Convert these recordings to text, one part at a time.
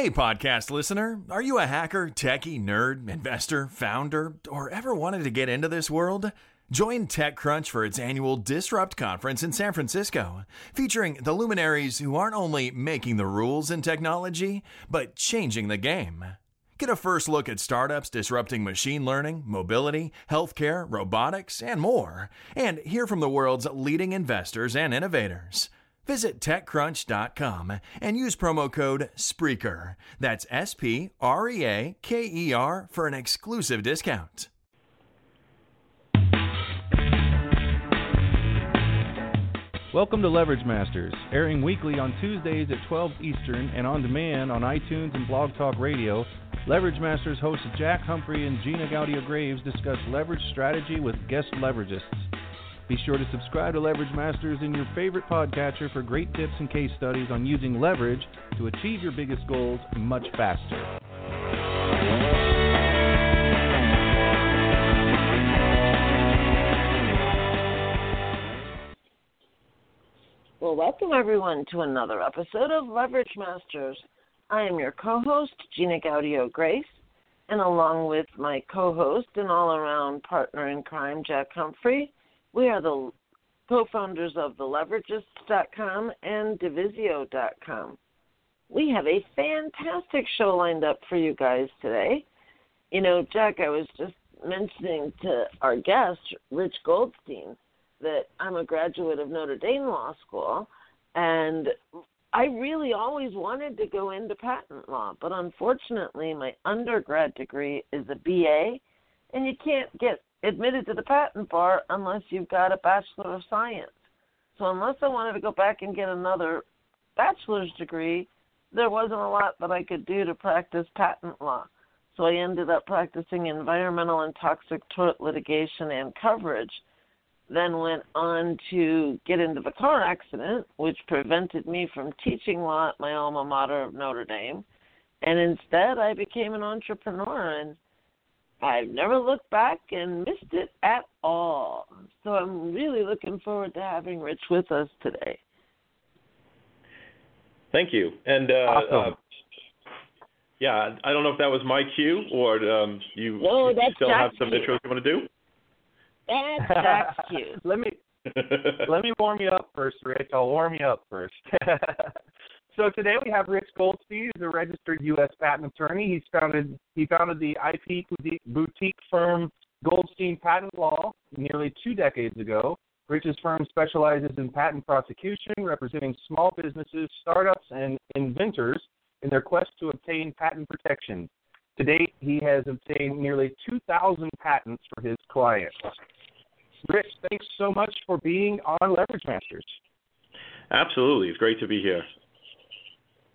Hey, podcast listener. Are you a hacker, techie, nerd, investor, founder, or ever wanted to get into this world? Join TechCrunch for its annual Disrupt conference in San Francisco, featuring the luminaries who aren't only making the rules in technology, but changing the game. Get a first look at startups disrupting machine learning, mobility, healthcare, robotics, and more, and hear from the world's leading investors and innovators. Visit TechCrunch.com and use promo code SPREAKER. That's S P R E A K E R for an exclusive discount. Welcome to Leverage Masters, airing weekly on Tuesdays at 12 Eastern and on demand on iTunes and Blog Talk Radio. Leverage Masters hosts Jack Humphrey and Gina Gaudio Graves discuss leverage strategy with guest leveragists. Be sure to subscribe to Leverage Masters in your favorite podcatcher for great tips and case studies on using leverage to achieve your biggest goals much faster. Well, welcome everyone to another episode of Leverage Masters. I am your co host, Gina Gaudio Graves, and along with my co host and all around partner in crime, Jack Humphrey, we are the co founders of TheLeveragists.com and Divisio.com. We have a fantastic show lined up for you guys today. You know, Jack, I was just mentioning to our guest, Rich Goldstein, that I'm a graduate of Notre Dame Law School, and I really always wanted to go into patent law, but unfortunately, my undergrad degree is a BA, and you can't get admitted to the patent bar unless you've got a Bachelor of Science. So, unless I wanted to go back and get another bachelor's degree, there wasn't a lot that I could do to practice patent law. So, I ended up practicing environmental and toxic tort litigation and coverage then went on to get into the car accident, which prevented me from teaching law at my alma mater of Notre Dame. And instead, I became an entrepreneur, and I've never looked back and missed it at all. So I'm really looking forward to having Rich with us today. Thank you. And uh, awesome. uh, yeah, I don't know if that was my cue or um, you no, still Jack's have some cue. intros you want to do. That's Jack's cue. let me let me warm you up first, Rich. I'll warm you up first. so today we have Rich Goldstein, who's a registered U.S. patent attorney. He's founded he founded the IP boutique firm Goldstein Patent Law nearly two decades ago. Rich's firm specializes in patent prosecution, representing small businesses, startups, and inventors in their quest to obtain patent protection. To date, he has obtained nearly 2,000 patents for his clients. Rich, thanks so much for being on Leverage Masters. Absolutely, it's great to be here.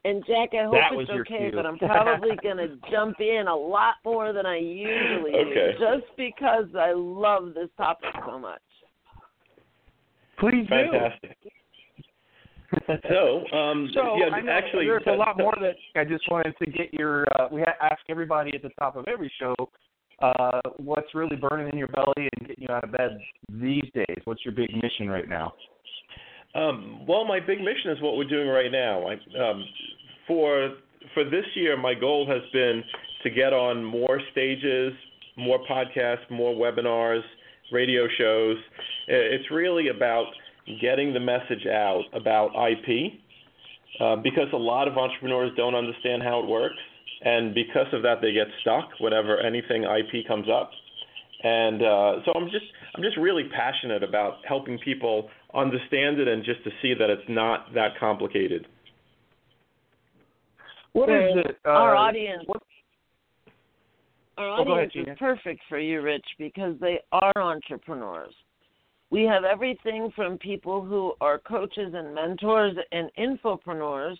And Jack, I hope That it's okay, but I'm probably going to jump in a lot more than I usually Okay. do, just because I love this topic so much. Please do. Fantastic. So, um, So yeah, I know actually, there's a so- lot more that I just wanted to get your. Uh, we ha- ask everybody at the top of every show uh, what's really burning in your belly and getting you out of bed these days. What's your big mission right now? Um, well, my big mission is what we're doing right now. I, um, for for this year, my goal has been to get on more stages, more podcasts, more webinars, radio shows. It's really about getting the message out about IP, uh, because a lot of entrepreneurs don't understand how it works, and because of that, they get stuck whenever anything IP comes up. And uh, so I'm just I'm just really passionate about helping people understand it and just to see that it's not that complicated. What is Well, it? Uh, our audience, what- our Oh, ahead, audience is perfect for you, Rich, because they are entrepreneurs. We have everything from people who are coaches and mentors and infopreneurs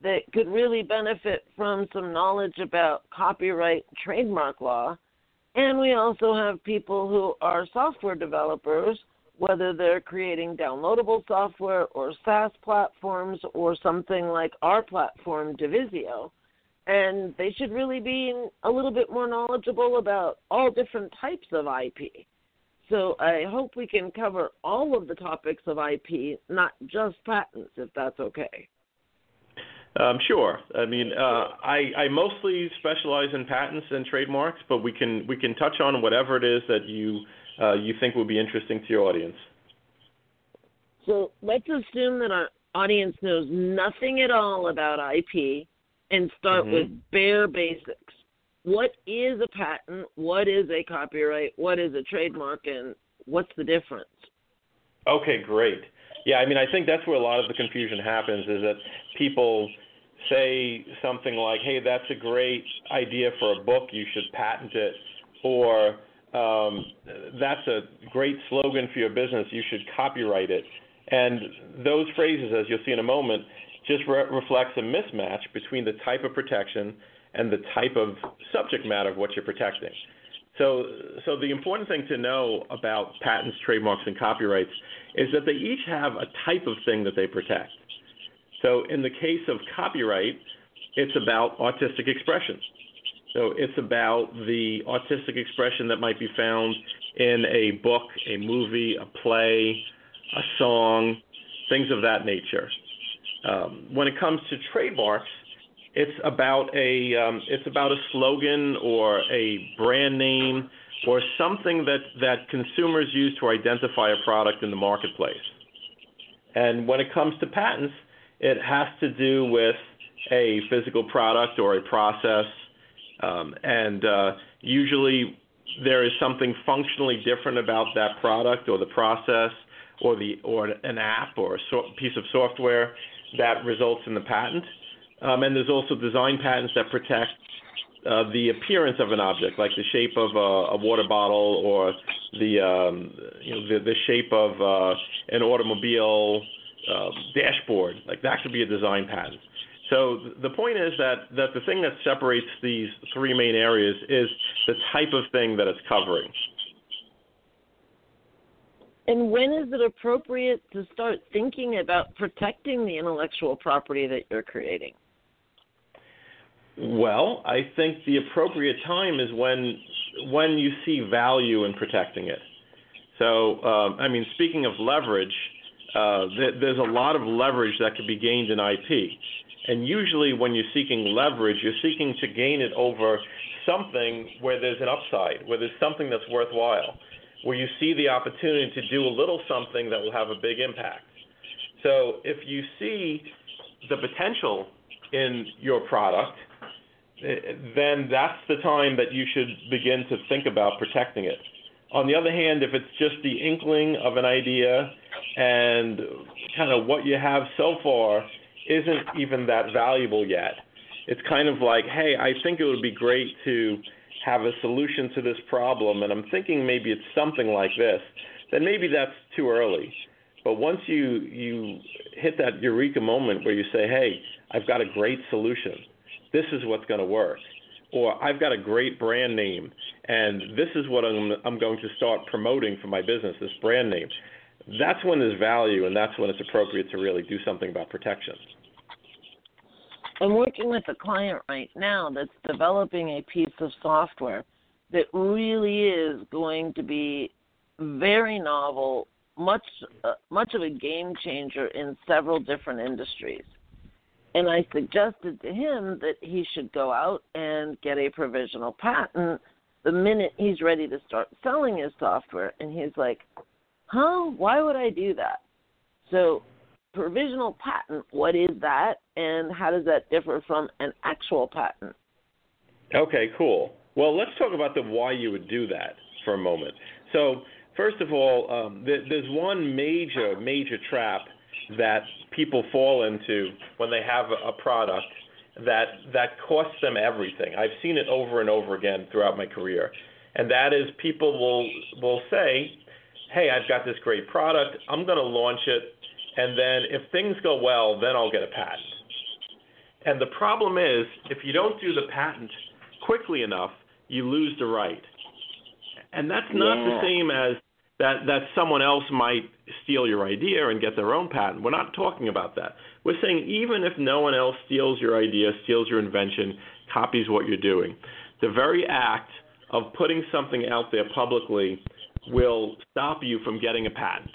that could really benefit from some knowledge about copyright trademark law. And we also have people who are software developers, whether they're creating downloadable software or SaaS platforms or something like our platform, Divisio. And they should really be a little bit more knowledgeable about all different types of IP. So I hope we can cover all of the topics of IP, not just patents, if that's okay. Um, sure. I mean, uh, I, I mostly specialize in patents and trademarks, but we can we can touch on whatever it is that you uh, you think would be interesting to your audience. So let's assume that our audience knows nothing at all about IP and start Mhm. with bare basics. What is a patent? What is a copyright? What is a trademark? And what's the difference? Okay, great. Yeah, I mean, I think that's where a lot of the confusion happens is that people say something like, "Hey, that's a great idea for a book. You should patent it," or um, "That's a great slogan for your business. You should copyright it." And those phrases, as you'll see in a moment, just re- reflects a mismatch between the type of protection and the type of subject matter of what you're protecting. So, so the important thing to know about patents, trademarks, and copyrights is that they each have a type of thing that they protect. So, in the case of copyright, it's about artistic expression. So, it's about the artistic expression that might be found in a book, a movie, a play, a song, things of that nature. Um, when it comes to trademarks, it's about a um, it's about a slogan or a brand name or something that that consumers use to identify a product in the marketplace. And when it comes to patents, it has to do with a physical product or a process, um, and uh, usually there is something functionally different about that product or the process or the or an app or a so- piece of software that results in the patent. Um, and there's also design patents that protect uh, the appearance of an object, like the shape of a, a water bottle or the um, you know the, the shape of uh, an automobile uh, dashboard. Like that could be a design patent. So the point is that that the thing that separates these three main areas is the type of thing that it's covering. And when is it appropriate to start thinking about protecting the intellectual property that you're creating? Well, I think the appropriate time is when when you see value in protecting it. So, um, I mean, speaking of leverage, uh, th- there's a lot of leverage that can be gained in IP. And usually, when you're seeking leverage, you're seeking to gain it over something where there's an upside, where there's something that's worthwhile, where you see the opportunity to do a little something that will have a big impact. So, if you see the potential in your product, eh, then that's the time that you should begin to think about protecting it. On the other hand, if it's just the inkling of an idea and kind of what you have so far isn't even that valuable yet, it's kind of like, hey, I think it would be great to have a solution to this problem, and I'm thinking maybe it's something like this, then maybe that's too early. But once you you hit that eureka moment where you say, hey, I've got a great solution, this is what's going to work, or I've got a great brand name, and this is what I'm, I'm going to start promoting for my business, this brand name. That's when there's value, and that's when it's appropriate to really do something about protection. I'm working with a client right now that's developing a piece of software that really is going to be very novel, much uh, much of a game changer in several different industries. And I suggested to him that he should go out and get a provisional patent the minute he's ready to start selling his software. And he's like, "Huh? Why would I do that?" So provisional patent, what is that, and how does that differ from an actual patent? Okay, cool. Well, let's talk about the why you would do that for a moment. So, first of all, um, th- there's one major, major trap that people fall into when they have a, a product that that costs them everything. I've seen it over and over again throughout my career, and that is people will will say, "Hey, I've got this great product. I'm going to launch it." and then if things go well, then I'll get a patent. And the problem is, if you don't do the patent quickly enough, you lose the right. And that's not yeah. the same as that that someone else might steal your idea and get their own patent. We're not talking about that. We're saying even if no one else steals your idea, steals your invention, copies what you're doing, the very act of putting something out there publicly will stop you from getting a patent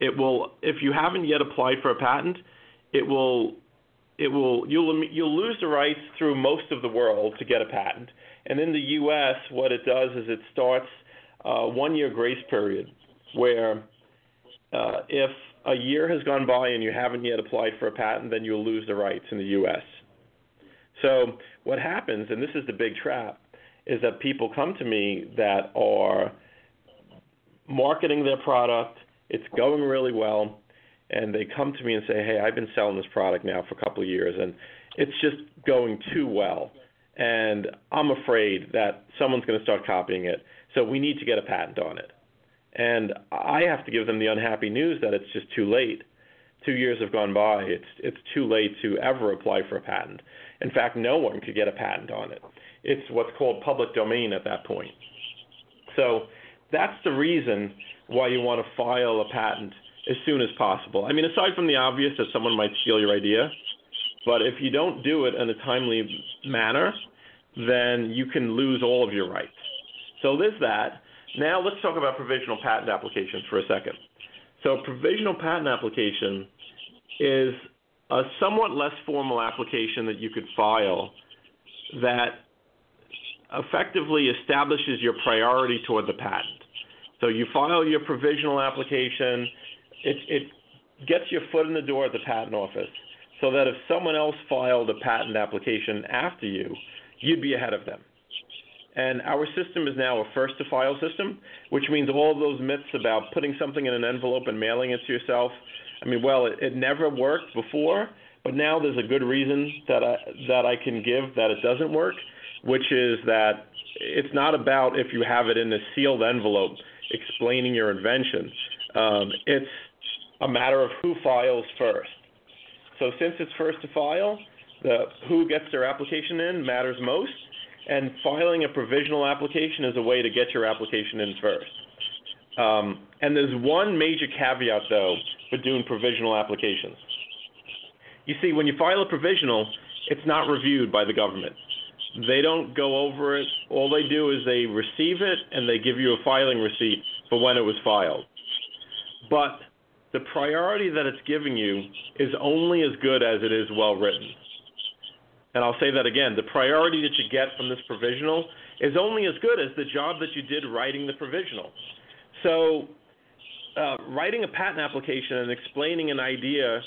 it will if you haven't yet applied for a patent it will it will you'll you'll lose the rights through most of the world to get a patent. And in the U.S., what it does is it starts a one-year grace period where uh, if a year has gone by and you haven't yet applied for a patent, then you'll lose the rights in the U.S. So what happens, and this is the big trap, is that people come to me that are marketing their product, it's going really well, and they come to me and say, "Hey, I've been selling this product now for a couple of years, and it's just going too well, and I'm afraid that someone's going to start copying it, so we need to get a patent on it." And I have to give them the unhappy news that it's just too late. Two years have gone by. It's it's too late to ever apply for a patent. In fact, no one could get a patent on it. It's what's called public domain at that point. So that's the reason why you want to file a patent as soon as possible. I mean, aside from the obvious that someone might steal your idea, but if you don't do it in a timely manner, then you can lose all of your rights. So there's that. Now let's talk about provisional patent applications for a second. So a provisional patent application is a somewhat less formal application that you could file that effectively establishes your priority toward the patent. So you file your provisional application, it, it gets your foot in the door at the patent office so that if someone else filed a patent application after you, you'd be ahead of them. And our system is now a first to file system, which means all those myths about putting something in an envelope and mailing it to yourself. I mean, well, it, it never worked before, but now there's a good reason that I, that I can give that it doesn't work, which is that it's not about if you have it in a sealed envelope explaining your invention. Um, it's a matter of who files first. So since it's first to file, the who gets their application in matters most and filing a provisional application is a way to get your application in first. Um, and there's one major caveat, though, for doing provisional applications. You see, when you file a provisional, it's not reviewed by the government. They don't go over it. All they do is they receive it and they give you a filing receipt for when it was filed. But the priority that it's giving you is only as good as it is well written and I'll say that again, the priority that you get from this provisional is only as good as the job that you did writing the provisional. So, uh, writing a patent application and explaining an idea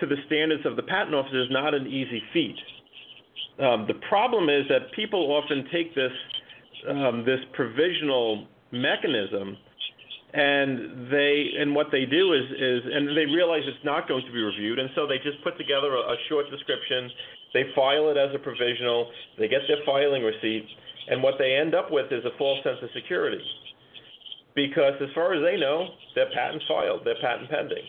to the standards of the patent office is not an easy feat. Um, the problem is that people often take this um, this provisional mechanism and they and what they do is is and they realize it's not going to be reviewed and so they just put together a, a short description they file it as a provisional, they get their filing receipt, and what they end up with is a false sense of security. Because as far as they know, their patent's filed, their patent pending.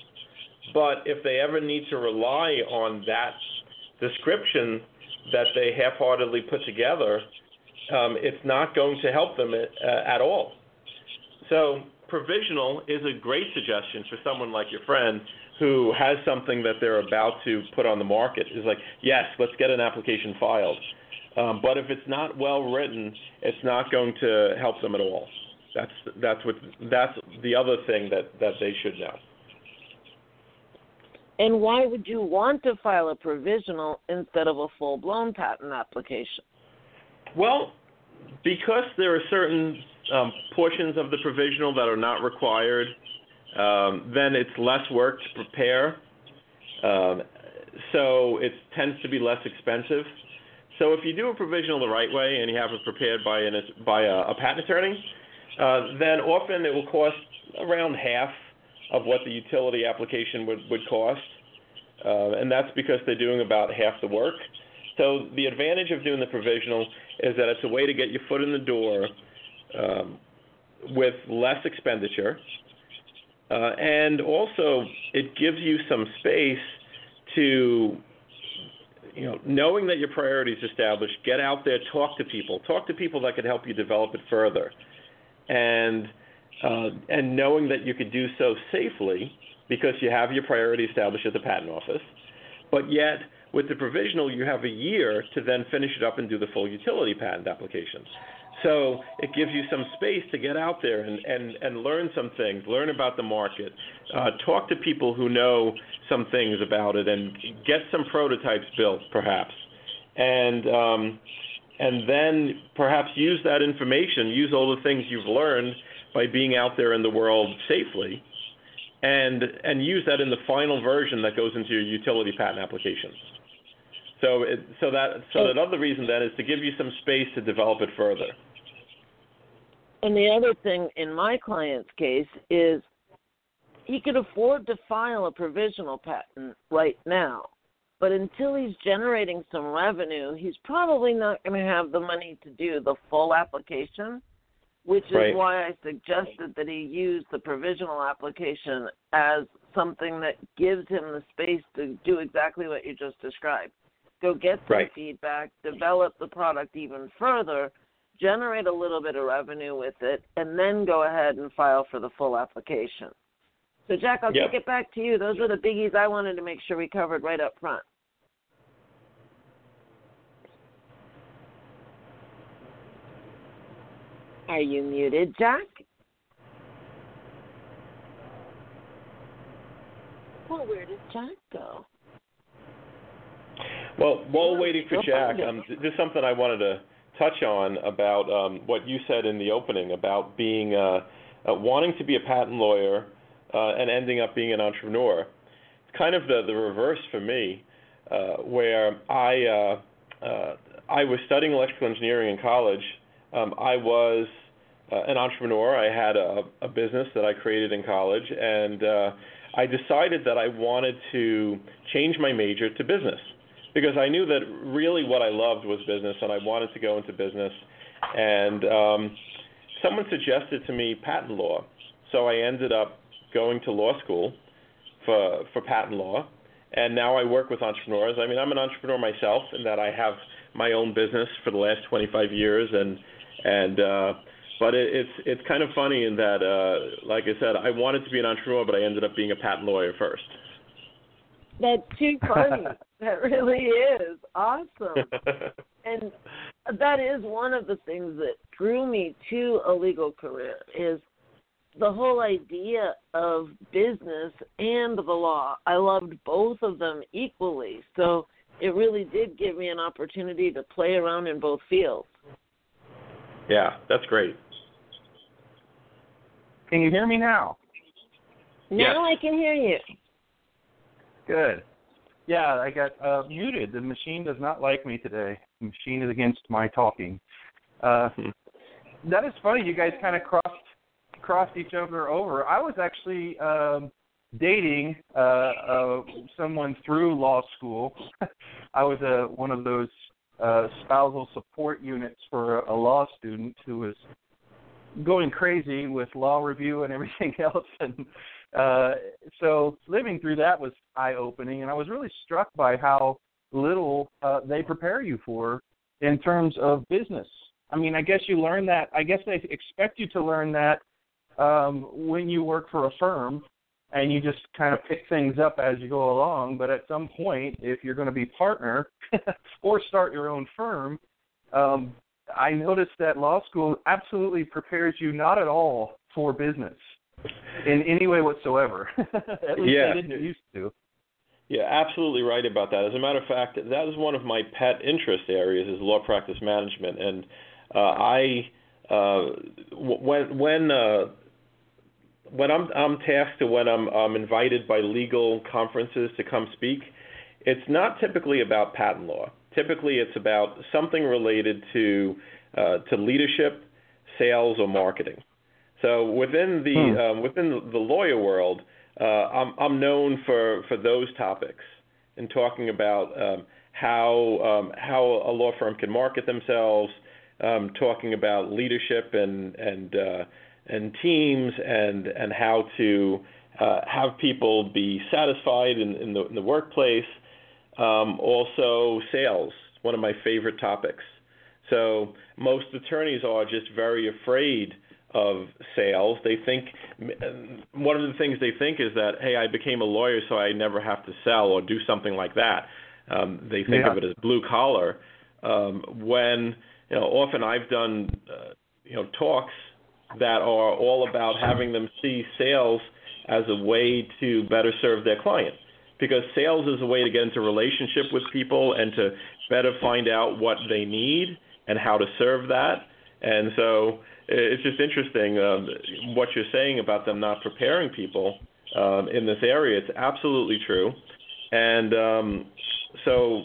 But if they ever need to rely on that description that they half heartedly put together, um, it's not going to help them at, uh, at all. So, provisional is a great suggestion for someone like your friend who has something that they're about to put on the market is like, yes, let's get an application filed. Um, but if it's not well written, it's not going to help them at all. That's that's what that's the other thing that that they should know. And why would you want to file a provisional instead of a full blown patent application? Well, because there are certain um, portions of the provisional that are not required um, then it's less work to prepare. Um, so it tends to be less expensive. So if you do a provisional the right way and you have it prepared by, an, by a, a patent attorney, uh, then often it will cost around half of what the utility application would, would cost. Uh, and that's because they're doing about half the work. So the advantage of doing the provisional is that it's a way to get your foot in the door um, with less expenditure uh, and also, it gives you some space to, you know, knowing that your priority is established, get out there, talk to people, talk to people that could help you develop it further, and uh, and knowing that you could do so safely because you have your priority established at the patent office, but yet With the provisional, you have a year to then finish it up and do the full utility patent application. So it gives you some space to get out there and, and, and learn some things, learn about the market, uh, talk to people who know some things about it, and get some prototypes built, perhaps, and um, and then perhaps use that information, use all the things you've learned by being out there in the world safely, and and use that in the final version that goes into your utility patent applications. So it, so that so that other reason then is to give you some space to develop it further. And the other thing in my client's case is he could afford to file a provisional patent right now. But until he's generating some revenue, he's probably not going to have the money to do the full application, which is right. why I suggested that he use the provisional application as something that gives him the space to do exactly what you just described. Go get some right. feedback, develop the product even further, generate a little bit of revenue with it, and then go ahead and file for the full application. So, Jack, I'll yep. kick it back to you. Those were the biggies I wanted to make sure we covered right up front. Are you muted, Jack? Well, where did Jack go? Well, while waiting for Jack, find it. um, there's something I wanted to touch on about um, what you said in the opening about being uh, uh, wanting to be a patent lawyer uh, and ending up being an entrepreneur. It's kind of the the reverse for me, uh, where I uh, uh, I was studying electrical engineering in college. Um, I was uh, an entrepreneur. I had a, a business that I created in college, and uh, I decided that I wanted to change my major to business because I knew that really what I loved was business, and I wanted to go into business. And um, someone suggested to me patent law, so I ended up going to law school for for patent law, and now I work with entrepreneurs. I mean, I'm an entrepreneur myself in that I have my own business for the last 25 years, and and uh, but it, it's it's kind of funny in that, uh, like I said, I wanted to be an entrepreneur, but I ended up being a patent lawyer first. That's too funny. that really is awesome. and that is one of the things that drew me to a legal career is the whole idea of business and the law. I loved both of them equally. So it really did give me an opportunity to play around in both fields. Yeah, that's great. Can you hear me now? Now I can hear you. Good. Yeah, I got uh, muted. The machine does not like me today. The machine is against my talking. Uh, Hmm. that is funny. You guys kind of crossed crossed each other over. I was actually um, dating uh, uh, someone through law school. I was a one of those uh, spousal support units for a, law student who was going crazy with law review and everything else and uh so living through that was eye opening and I was really struck by how little uh they prepare you for in terms of business. I mean, I guess you learn that I guess they expect you to learn that um when you work for a firm and you just kind of pick things up as you go along, but at some point if you're going to be partner or start your own firm, um I noticed that law school absolutely prepares you not at all for business in any way whatsoever. at least Yeah. I didn't used to. Yeah, absolutely right about that. As a matter of fact, that is one of my pet interest areas is law practice management, and uh, I uh, w- when when uh, when I'm I'm tasked to when I'm I'm invited by legal conferences to come speak, it's not typically about patent law. Typically, it's about something related to uh, to leadership, sales, or marketing. So within the Hmm. um, within the lawyer world, uh, I'm I'm known for for those topics and talking about um, how um, how a law firm can market themselves, um, talking about leadership and and uh, and teams and and how to uh, have people be satisfied in, in the in the workplace. Um, also, sales, one of my favorite topics. So most attorneys are just very afraid of sales. They think one of the things they think is that hey, I became a lawyer, so I never have to sell or do something like that. um, they think yeah. of it as blue collar. Um, when you know, often I've done uh, you know talks that are all about having them see sales as a way to better serve their client. Because sales is a way to get into relationship with people and to better find out what they need and how to serve that. And so it's just interesting um, what you're saying about them not preparing people um, in this area. It's absolutely true. And um, so,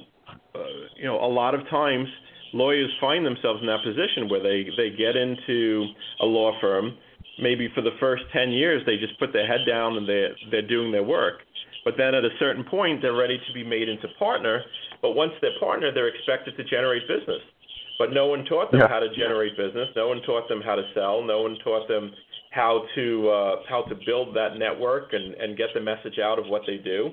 uh, you know, a lot of times lawyers find themselves in that position where they, they get into a law firm. Maybe for the first 10 years, they just put their head down and they're, they're doing their work. But then at a certain point, they're ready to be made into partner. But once they're partner, they're expected to generate business. But no one taught them yeah. how to generate business. No one taught them how to sell. No one taught them how to uh, how to build that network and, and get the message out of what they do.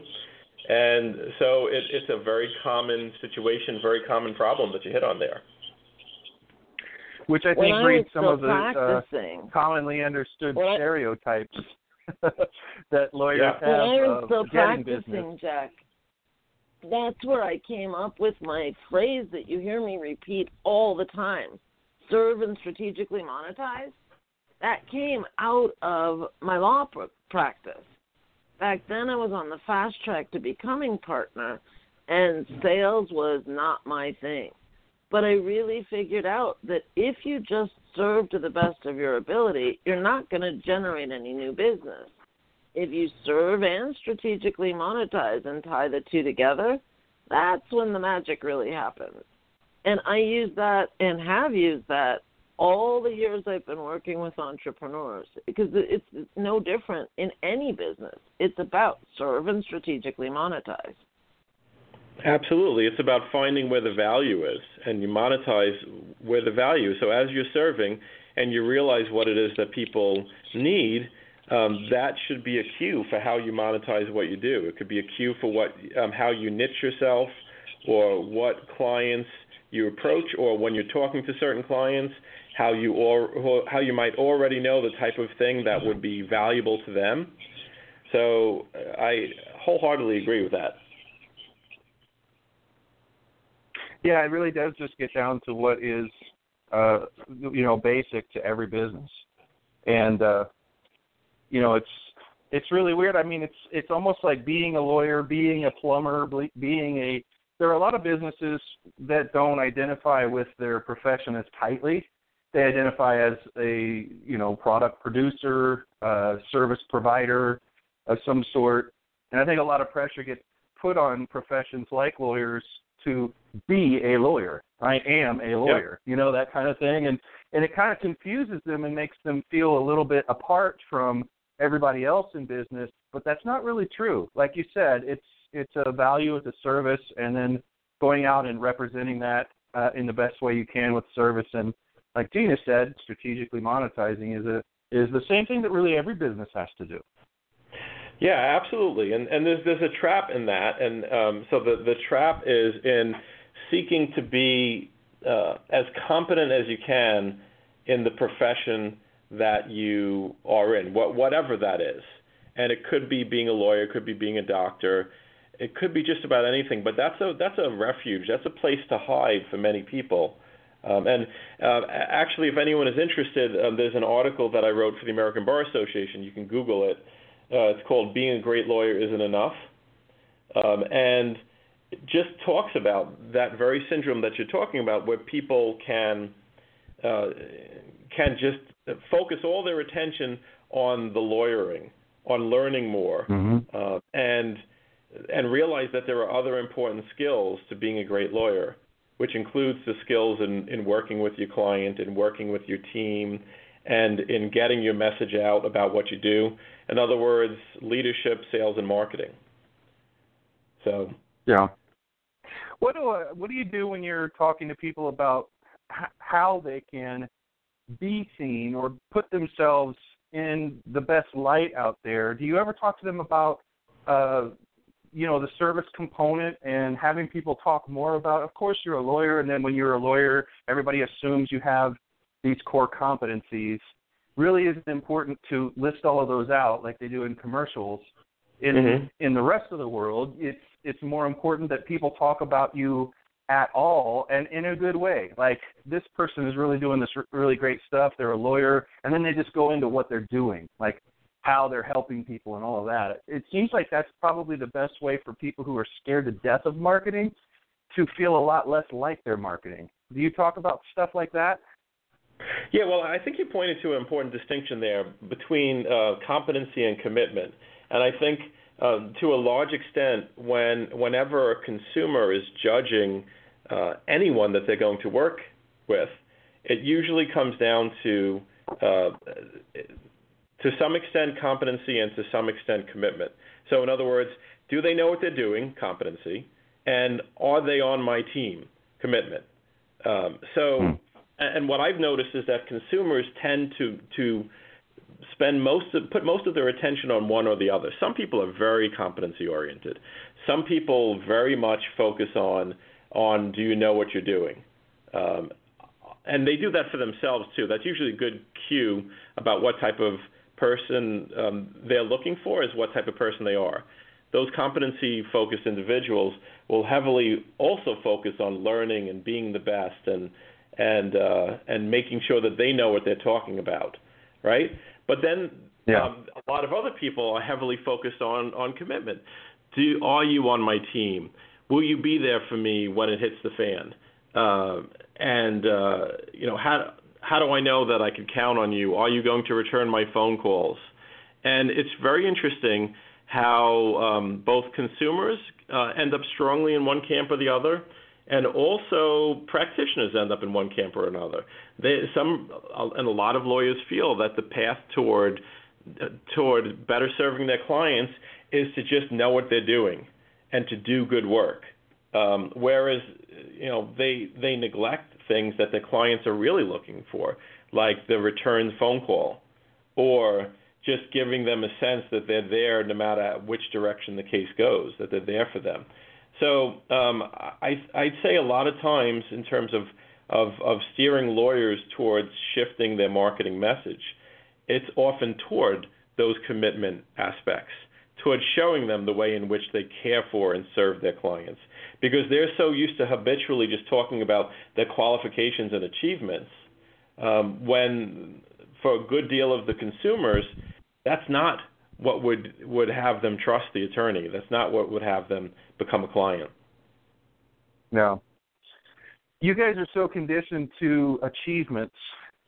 And so it, it's a very common situation, very common problem that you hit on there. Which I think breeds some of the uh, commonly understood when stereotypes that lawyers yeah. have when I was still practicing, business. Jack, that's where I came up with my phrase that you hear me repeat all the time serve and strategically monetize. That came out of my law practice. Back then, I was on the fast track to becoming partner, and sales was not my thing. But I really figured out that if you just serve to the best of your ability, you're not going to generate any new business if you serve and strategically monetize and tie the two together, that's when the magic really happens. And I use that and have used that all the years I've been working with entrepreneurs because it's no different in any business. It's about serve and strategically monetize. Absolutely. It's about finding where the value is and you monetize where the value is. So as you're serving and you realize what it is that people need, um, that should be a cue for how you monetize what you do. It could be a cue for what um, how you niche yourself, or what clients you approach, or when you're talking to certain clients, how you or how you might already know the type of thing that would be valuable to them. So uh, I wholeheartedly agree with that. Yeah, it really does just get down to what is, uh, you know, basic to every business, and uh, you know, it's it's really weird. I mean, it's it's almost like being a lawyer, being a plumber, being a. There are a lot of businesses that don't identify with their profession as tightly. They identify as a you know product producer, uh, service provider of some sort, and I think a lot of pressure gets put on professions like lawyers to be a lawyer. I am a lawyer, yep. you know that kind of thing, and and it kind of confuses them and makes them feel a little bit apart from everybody else in business, but that's not really true. Like you said, it's it's a value, it's a service, and then going out and representing that uh, in the best way you can with service. And like Gina said, strategically monetizing is a is the same thing that really every business has to do. Yeah, absolutely. And and there's there's a trap in that, and um, so the the trap is in seeking to be uh, as competent as you can in the profession that you are in, what, whatever that is. And it could be being a lawyer, it could be being a doctor, it could be just about anything. But that's a that's a refuge. That's a place to hide for many people. Um, and uh, actually, if anyone is interested, um, there's an article that I wrote for the American Bar Association. You can Google it. Uh, it's called "Being a Great Lawyer Isn't Enough," um, and it just talks about that very syndrome that you're talking about, where people can uh, can just focus all their attention on the lawyering, on learning more, mm-hmm. uh, and and realize that there are other important skills to being a great lawyer, which includes the skills in, in working with your client, and working with your team, and in getting your message out about what you do. In other words, leadership, sales, and marketing. So. Yeah. What do I, what do you do when you're talking to people about h- how they can be seen or put themselves in the best light out there, do you ever talk to them about uh, you know the service component and having people talk more about of course you're a lawyer and then when you're a lawyer everybody assumes you have these core competencies really is important to list all of those out like they do in commercials in mm-hmm. in the rest of the world it's it's more important that people talk about you at all and in a good way. Like this person is really doing this really great stuff. They're a lawyer, and then they just go into what they're doing, like how they're helping people and all of that. It seems like that's probably the best way for people who are scared to death of marketing to feel a lot less like their marketing. Do you talk about stuff like that? Yeah, well, I think you pointed to an important distinction there between uh, competency and commitment, and I think uh, to a large extent, when whenever a consumer is judging uh, anyone that they're going to work with, it usually comes down to uh, to some extent competency and to some extent commitment. So, in other words, do they know what they're doing? Competency, and are they on my team? Commitment. Um, so. Hmm and what I've noticed is that consumers tend to to spend most of, put most of their attention on one or the other. Some people are very competency oriented. Some people very much focus on on do you know what you're doing, um, and they do that for themselves too. That's usually a good cue about what type of person um, they're looking for is what type of person they are. Those competency focused individuals will heavily also focus on learning and being the best and and uh, and making sure that they know what they're talking about, right? But then yeah. um, a lot of other people are heavily focused on on commitment. Do are you on my team? Will you be there for me when it hits the fan? Uh, and uh, you know how how do I know that I can count on you? Are you going to return my phone calls? And it's very interesting how um, both consumers uh, end up strongly in one camp or the other, and also practitioners end up in one camp or another. They, some and a lot of lawyers feel that the path toward toward better serving their clients is to just know what they're doing and to do good work. Um, whereas you know they they neglect things that the clients are really looking for, like the return phone call, or just giving them a sense that they're there no matter which direction the case goes, that they're there for them. So um, I, I'd say a lot of times, in terms of, of, of steering lawyers towards shifting their marketing message, it's often toward those commitment aspects, towards showing them the way in which they care for and serve their clients. Because they're so used to habitually just talking about their qualifications and achievements, um, when for a good deal of the consumers, that's not what would would have them trust the attorney. That's not what would have them become a client. No. You guys are so conditioned to achievements.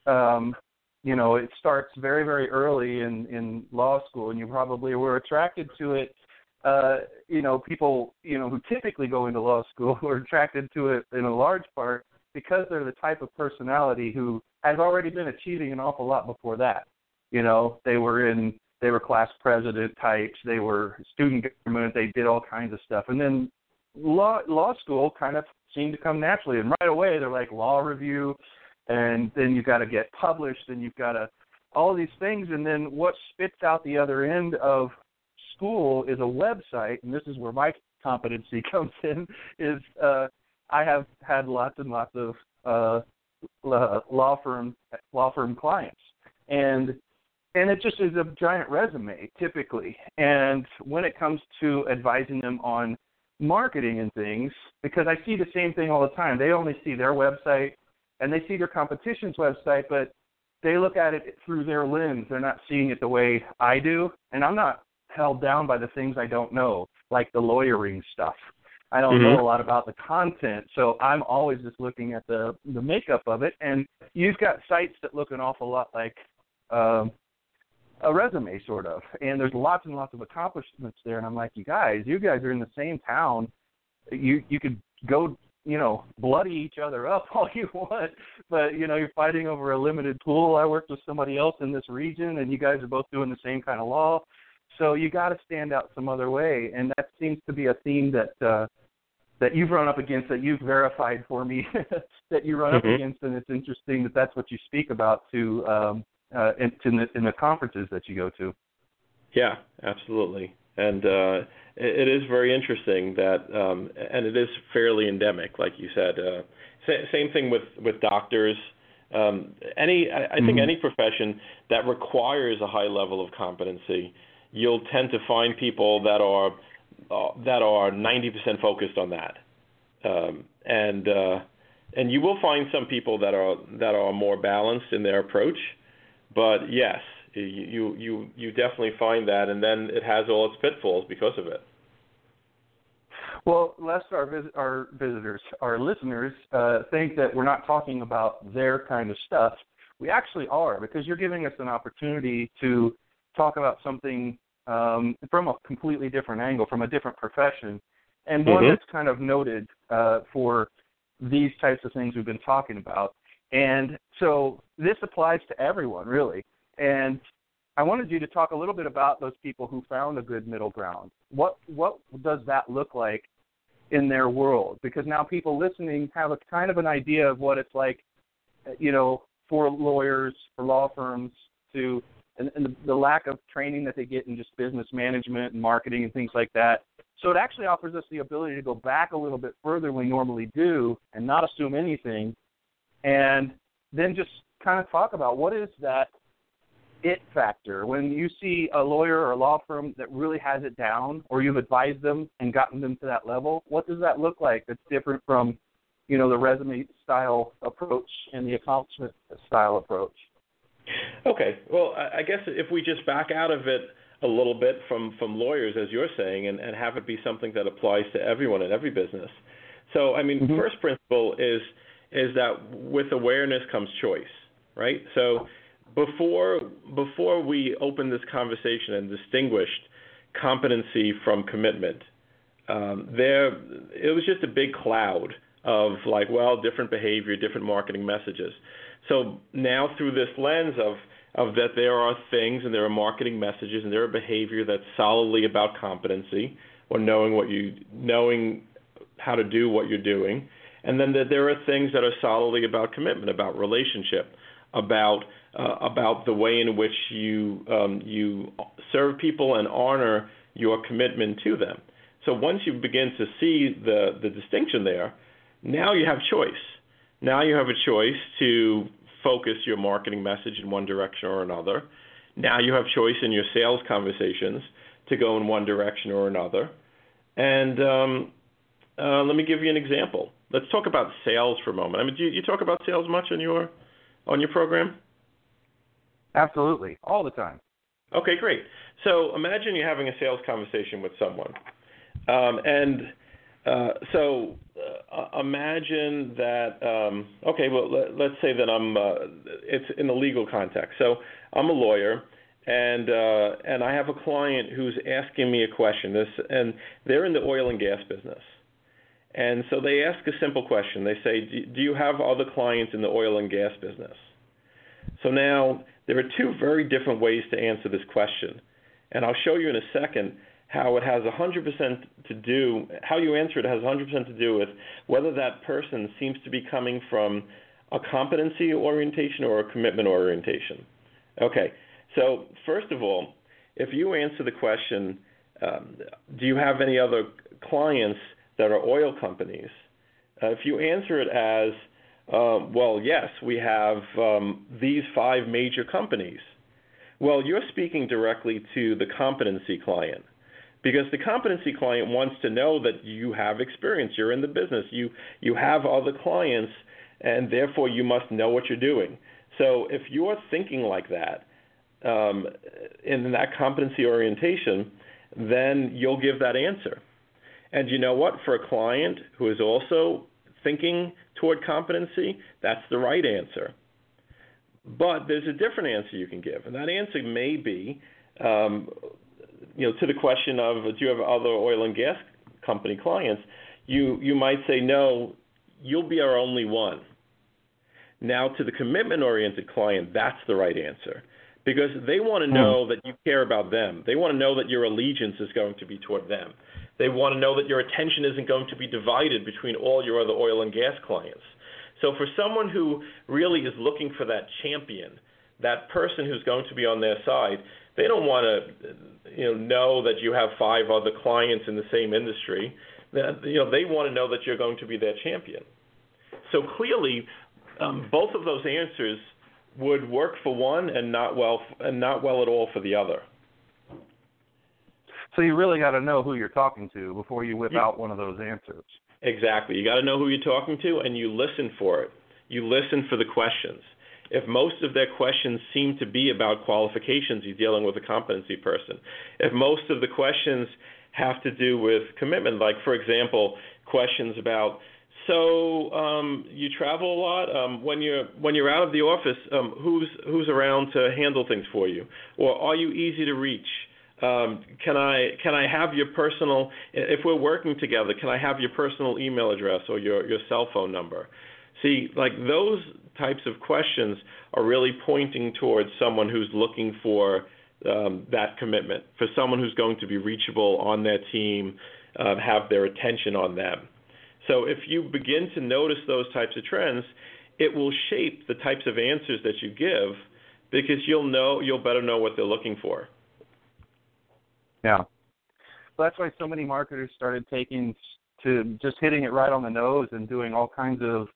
Um, you know, it starts very, very early in in law school, and you probably were attracted to it. Uh, you know, people, you know, who typically go into law school are attracted to it in a large part because they're the type of personality who has already been achieving an awful lot before that. You know, they were in they were class president types. They were student government. They did all kinds of stuff. And then law law school kind of seemed to come naturally. And right away they're like law review, and then you've got to get published, and you've got to all these things. And then what spits out the other end of school is a website, and this is where my competency comes in. Is uh, I have had lots and lots of uh, law firm law firm clients, and and it just is a giant resume typically. And when it comes to advising them on marketing and things, because I see the same thing all the time. They only see their website and they see their competition's website, but they look at it through their lens. They're not seeing it the way I do. And I'm not held down by the things I don't know, like the lawyering stuff. I don't mm-hmm. know a lot about the content, so I'm always just looking at the the makeup of it. And you've got sites that look an awful lot like um, a resume sort of and there's lots and lots of accomplishments there and i'm like you guys you guys are in the same town you you could go you know bloody each other up all you want but you know you're fighting over a limited pool i worked with somebody else in this region and you guys are both doing the same kind of law so you got to stand out some other way and that seems to be a theme that uh that you've run up against that you've verified for me that you run mm-hmm. up against and it's interesting that that's what you speak about to um uh, in, in, the, in the conferences that you go to. Yeah, absolutely. And uh, it, it is very interesting that, um, and it is fairly endemic, like you said. Uh, sa- same thing with with doctors. Um, any, I, I think mm-hmm. any profession that requires a high level of competency, you'll tend to find people that are that are 90% focused on that, um, and uh, and you will find some people that are that are more balanced in their approach. But yes, you you you definitely find that, and then it has all its pitfalls because of it. Well, lest our vis- our visitors, our listeners, uh, think that we're not talking about their kind of stuff, we actually are because you're giving us an opportunity to talk about something um, from a completely different angle, from a different profession, and one mm-hmm. that's kind of noted uh, for these types of things we've been talking about. And so this applies to everyone, really. And I wanted you to talk a little bit about those people who found a good middle ground. What what does that look like in their world? Because now people listening have a kind of an idea of what it's like, you know, for lawyers, for law firms to and, and the, the lack of training that they get in just business management and marketing and things like that. So it actually offers us the ability to go back a little bit further than we normally do and not assume anything, and then just kind of talk about what is that it factor when you see a lawyer or a law firm that really has it down or you've advised them and gotten them to that level what does that look like that's different from you know the resume style approach and the accomplishment style approach Okay. Well, I guess if we just back out of it a little bit from from lawyers, as you're saying, and, and have it be something that applies to everyone in every business. So, I mean, mm-hmm. first principle is is that with awareness comes choice, right? So, before before we open this conversation and distinguished competency from commitment, um, there it was just a big cloud of like, well, different behavior, different marketing messages. So now through this lens of of that there are things and there are marketing messages and there are behavior that's solidly about competency or knowing what you knowing how to do what you're doing, and then that there are things that are solidly about commitment, about relationship, about uh, about the way in which you um, you serve people and honor your commitment to them. So once you begin to see the the distinction there, now you have choice now you have a choice to focus your marketing message in one direction or another. Now you have choice in your sales conversations to go in one direction or another. And um, uh, let me give you an example. Let's talk about sales for a moment. I mean, do you, you talk about sales much on your on your program? Absolutely, all the time. Okay, great. So imagine you're having a sales conversation with someone, um, and uh, so uh, imagine that. Um, okay, well, let, us say that I'm. Uh, it's in a legal context. So I'm a lawyer, and uh, and I have a client who's asking me a question. This and they're in the oil and gas business, and so they ask a simple question. They say, "Do, do you have other clients in the oil and gas business?" So now there are two very different ways to answer this question, and I'll show you in a second how it has 100% to do, how you answer it has 100% to do with whether that person seems to be coming from a competency orientation or a commitment orientation. Okay, so first of all, if you answer the question, um, do you have any other clients that are oil companies? Uh, if you answer it as, uh, well, yes, we have um, these five major companies. Well, you're speaking directly to the competency client because the competency client wants to know that you have experience, you're in the business, you you have other clients, and therefore you must know what you're doing. So if you're thinking like that um, in that competency orientation, then you'll give that answer. And you know what? For a client who is also thinking toward competency, that's the right answer. But there's a different answer you can give, and that answer may be um, you know, to the question of do you have other oil and gas company clients, you you might say no, you'll be our only one. Now, to the commitment-oriented client, that's the right answer because they want to know hmm. that you care about them. They want to know that your allegiance is going to be toward them. They want to know that your attention isn't going to be divided between all your other oil and gas clients. So, for someone who really is looking for that champion, that person who's going to be on their side, they don't want to you know know that you have five other clients in the same industry. You know they want to know that you're going to be their champion. So clearly, um, both of those answers would work for one and not well and not well at all for the other. So you really got to know who you're talking to before you whip Yeah. out one of those answers. Exactly. You got to know who you're talking to, and you listen for it. You listen for the questions. If most of their questions seem to be about qualifications, you're dealing with a competency person. If most of the questions have to do with commitment, like for example, questions about so um, you travel a lot. Um, when you're when you're out of the office, um, who's who's around to handle things for you, or are you easy to reach? Um, can I can I have your personal if we're working together? Can I have your personal email address or your your cell phone number? See, like those types of questions are really pointing towards someone who's looking for um, that commitment, for someone who's going to be reachable on their team, uh, have their attention on them. So if you begin to notice those types of trends, it will shape the types of answers that you give because you'll know you'll better know what they're looking for. Yeah. Well, that's why so many marketers started taking to just hitting it right on the nose and doing all kinds of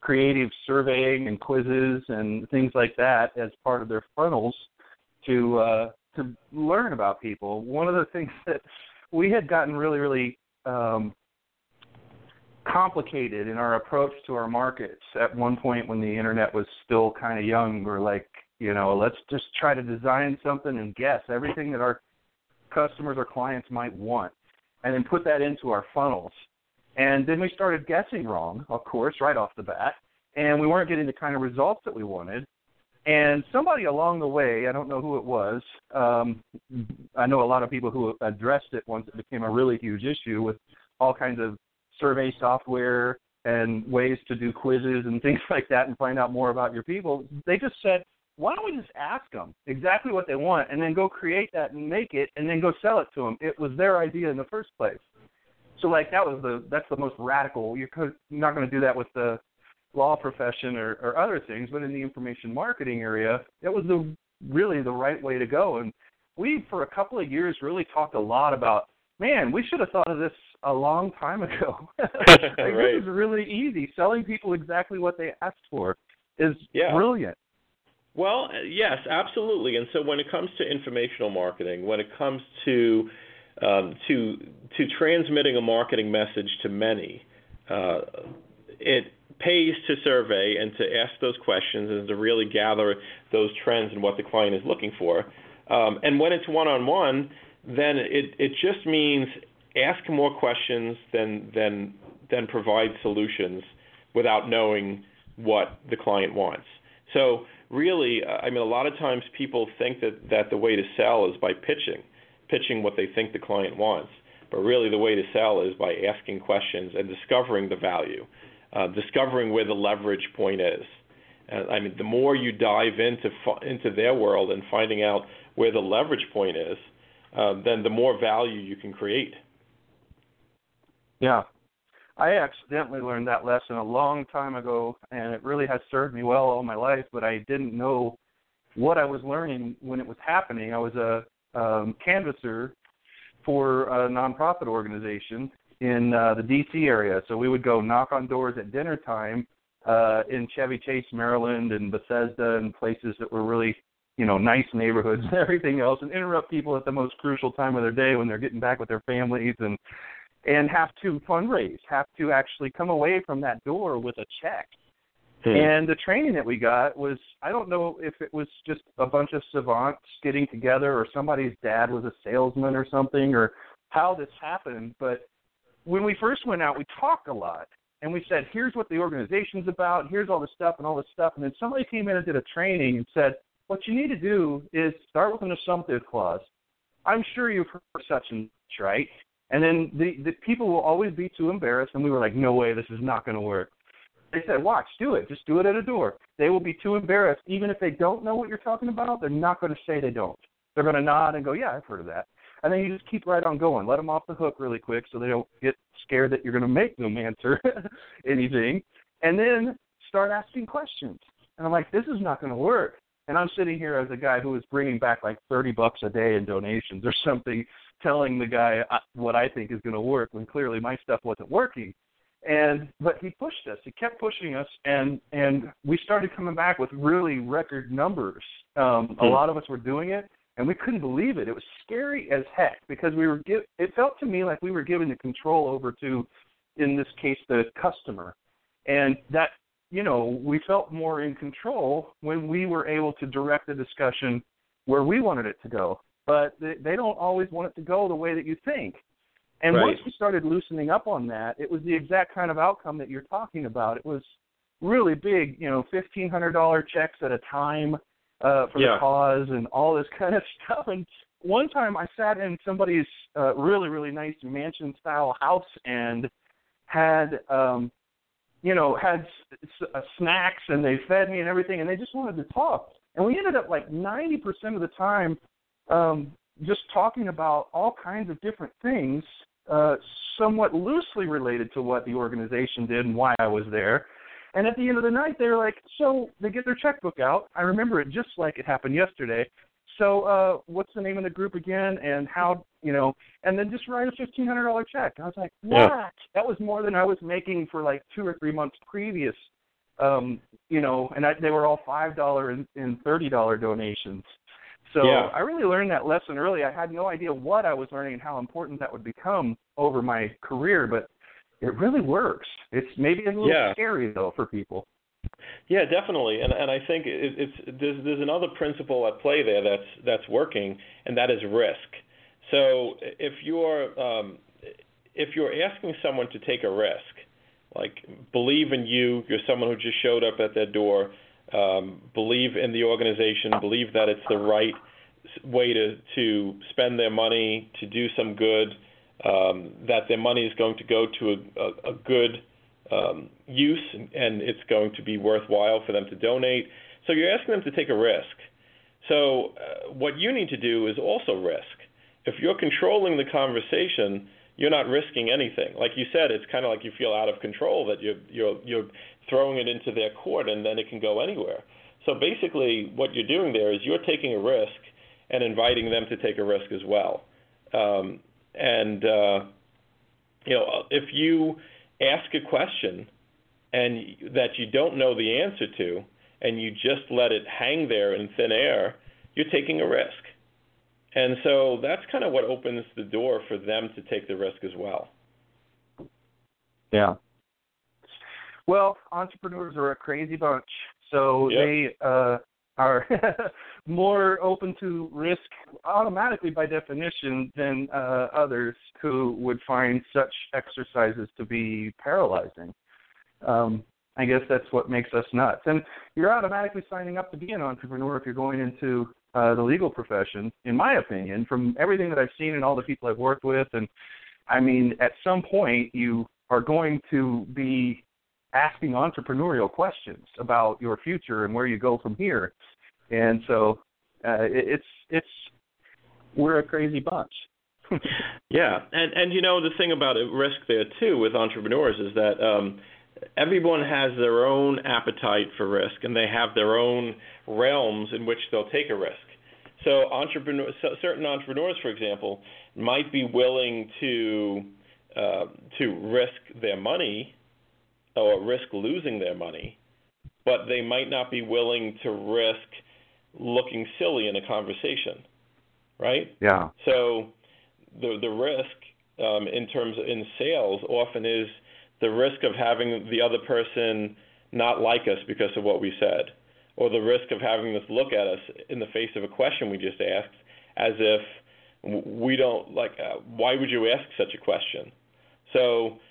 creative surveying and quizzes and things like that as part of their funnels to uh, to learn about people. One of the things that we had gotten really really um, complicated in our approach to our markets at one point when the internet was still kind of young. We're like, you know, let's just try to design something and guess everything that our customers or clients might want, and then put that into our funnels. And then we started guessing wrong, of course, right off the bat, and we weren't getting the kind of results that we wanted. And somebody along the way, I don't know who it was, um, I know a lot of people who addressed it once it became a really huge issue with all kinds of survey software and ways to do quizzes and things like that and find out more about your people. They just said, why don't we just ask them exactly what they want and then go create that and make it and then go sell it to them? It was their idea in the first place. So like that was the that's the most radical. You're not going to do that with the law profession or, or other things, but in the information marketing area, it was the really the right way to go. And we for a couple of years really talked a lot about, man, we should have thought of this a long time ago. like, right. This is really easy. Selling people exactly what they asked for is Yeah. brilliant. Well, uh, yes, absolutely. And so when it comes to informational marketing, when it comes to um, to to transmitting a marketing message to many, uh, it pays to survey and to ask those questions and to really gather those trends and what the client is looking for. Um, and when it's one-on-one, then it it just means ask more questions than than than provide solutions without knowing what the client wants. So really, I mean, a lot of times people think that, that the way to sell is by pitching, pitching what they think the client wants. But really, the way to sell is by asking questions and discovering the value, uh, discovering where the leverage point is. I mean, the more you dive into into their world and finding out where the leverage point is, uh, then the more value you can create. Yeah. I accidentally learned that lesson a long time ago, and it really has served me well all my life. But I didn't know what I was learning when it was happening. I was a um, canvasser for a nonprofit organization in uh, the D.C. area, so we would go knock on doors at dinner time uh, in Chevy Chase, Maryland, and Bethesda, and places that were really, you know, nice neighborhoods and everything else, and interrupt people at the most crucial time of their day when they're getting back with their families and and have to fundraise, have to actually come away from that door with a check. Hmm. And the training that we got was I don't know if it was just a bunch of savants getting together or somebody's dad was a salesman or something or how this happened, but when we first went out we talked a lot and we said, Here's what the organization's about, here's all the stuff and all this stuff and then somebody came in and did a training and said, What you need to do is start with an assumptive clause. I'm sure you've heard such and such, right? And then the, the people will always be too embarrassed, and we were like, no way, this is not going to work. They said, watch, do it. Just do it at a door. They will be too embarrassed. Even if they don't know what you're talking about, they're not going to say they don't. They're going to nod and go, yeah, I've heard of that. And then you just keep right on going. Let them off the hook really quick so they don't get scared that you're going to make them answer anything. And then start asking questions. And I'm like, this is not going to work. And I'm sitting here as a guy who is bringing back like 30 bucks a day in donations or something, telling the guy uh, what I think is going to work when clearly my stuff wasn't working. And but he pushed us. He kept pushing us, and and we started coming back with really record numbers. Um, a Hmm. lot of us were doing it, and we couldn't believe it. It was scary as heck because we were give, it felt to me like we were giving the control over to in this case the customer. And that you know, we felt more in control when we were able to direct the discussion where we wanted it to go. But they, they don't always want it to go the way that you think. And right. once we started loosening up on that, it was the exact kind of outcome that you're talking about. It was really big, you know, fifteen hundred dollar checks at a time uh, for yeah. the cause and all this kind of stuff. And one time I sat in somebody's uh, really really nice mansion style house and had um you know had s- uh, snacks and they fed me and everything and they just wanted to talk and we ended up like 90% of the time um just talking about all kinds of different things uh somewhat loosely related to what the organization did and why I was there and at the end of the night, they're like, so they get their checkbook out. I remember it just like it happened yesterday. So, uh, what's the name of the group again, and how, you know, and then just write a fifteen hundred dollar check. I was like, what? Yeah. That was more than I was making for like two or three months previous. Um, you know, and I, they were all five dollar and, and thirty dollar donations. So Yeah. I really learned that lesson early. I had no idea what I was learning and how important that would become over my career, but it really works. It's maybe a little Yeah. scary though for people. Yeah, definitely, and and I think it, it's there's there's another principle at play there that's that's working, and that is risk. So if you're um, if you're asking someone to take a risk, like believe in you, you're someone who just showed up at their door, um, believe in the organization, believe that it's the right way to to spend their money to do some good, um, that their money is going to go to a, a, a good um, use and, and it's going to be worthwhile for them to donate. So you're asking them to take a risk. So uh, what you need to do is also risk. If you're controlling the conversation, you're not risking anything. Like you said, it's kind of like you feel out of control that you're you're you're throwing it into their court and then it can go anywhere. So basically, what you're doing there is you're taking a risk and inviting them to take a risk as well. Um, and uh, you know, if you ask a question and that you don't know the answer to, and you just let it hang there in thin air, you're taking a risk. And so that's kind of what opens the door for them to take the risk as well. Yeah. Well, entrepreneurs are a crazy bunch, so Yep. they uh, are more open to risk automatically by definition than uh, others who would find such exercises to be paralyzing. Um, I guess that's what makes us nuts. And you're automatically signing up to be an entrepreneur if you're going into uh, the legal profession, in my opinion, from everything that I've seen and all the people I've worked with. And I mean, at some point, you are going to be asking entrepreneurial questions about your future and where you go from here. And so uh, it, it's it's we're a crazy bunch. Yeah, and and you know the thing about risk there too with entrepreneurs is that um, everyone has their own appetite for risk, and they have their own realms in which they'll take a risk. So entrepreneur, so certain entrepreneurs, for example, might be willing to uh, to risk their money or risk losing their money, but they might not be willing to risk looking silly in a conversation, right? Yeah. So the the risk um, in terms of, in sales often is the risk of having the other person not like us because of what we said, or the risk of having this look at us in the face of a question we just asked as if we don't like. Uh, why would you ask such a question? So uh,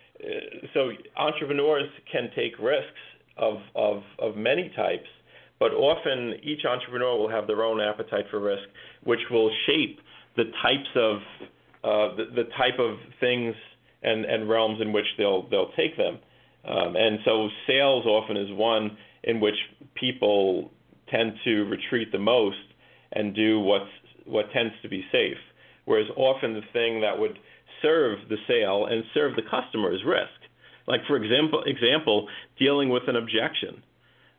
so entrepreneurs can take risks of of of many types, but often each entrepreneur will have their own appetite for risk, which will shape the types of uh, the, the type of things and, and realms in which they'll they'll take them. Um, and so sales often is one in which people tend to retreat the most and do what's what tends to be safe. Whereas often the thing that would serve the sale and serve the customer is risk. Like for example, example dealing with an objection.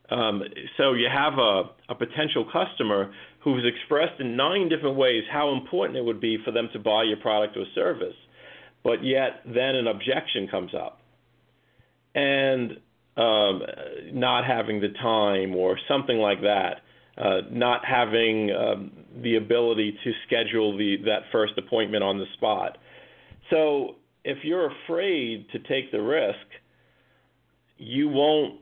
Um, so you have a, a potential customer who's expressed in nine different ways how important it would be for them to buy your product or service, but yet then an objection comes up, and um, not having the time or something like that. uh, not having um, the ability to schedule the that first appointment on the spot. So if you're afraid to take the risk, you won't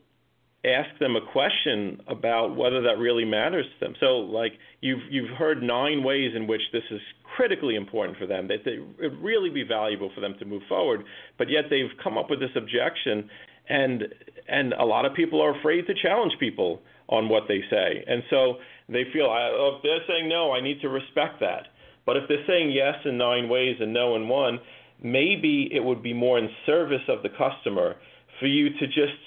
ask them a question about whether that really matters to them. So, like you've you've heard nine ways in which this is critically important for them that it would really be valuable for them to move forward, but yet they've come up with this objection, and and a lot of people are afraid to challenge people on what they say, and so they feel oh, if they're saying no, I need to respect that. But if they're saying yes in nine ways and no in one, maybe it would be more in service of the customer for you to just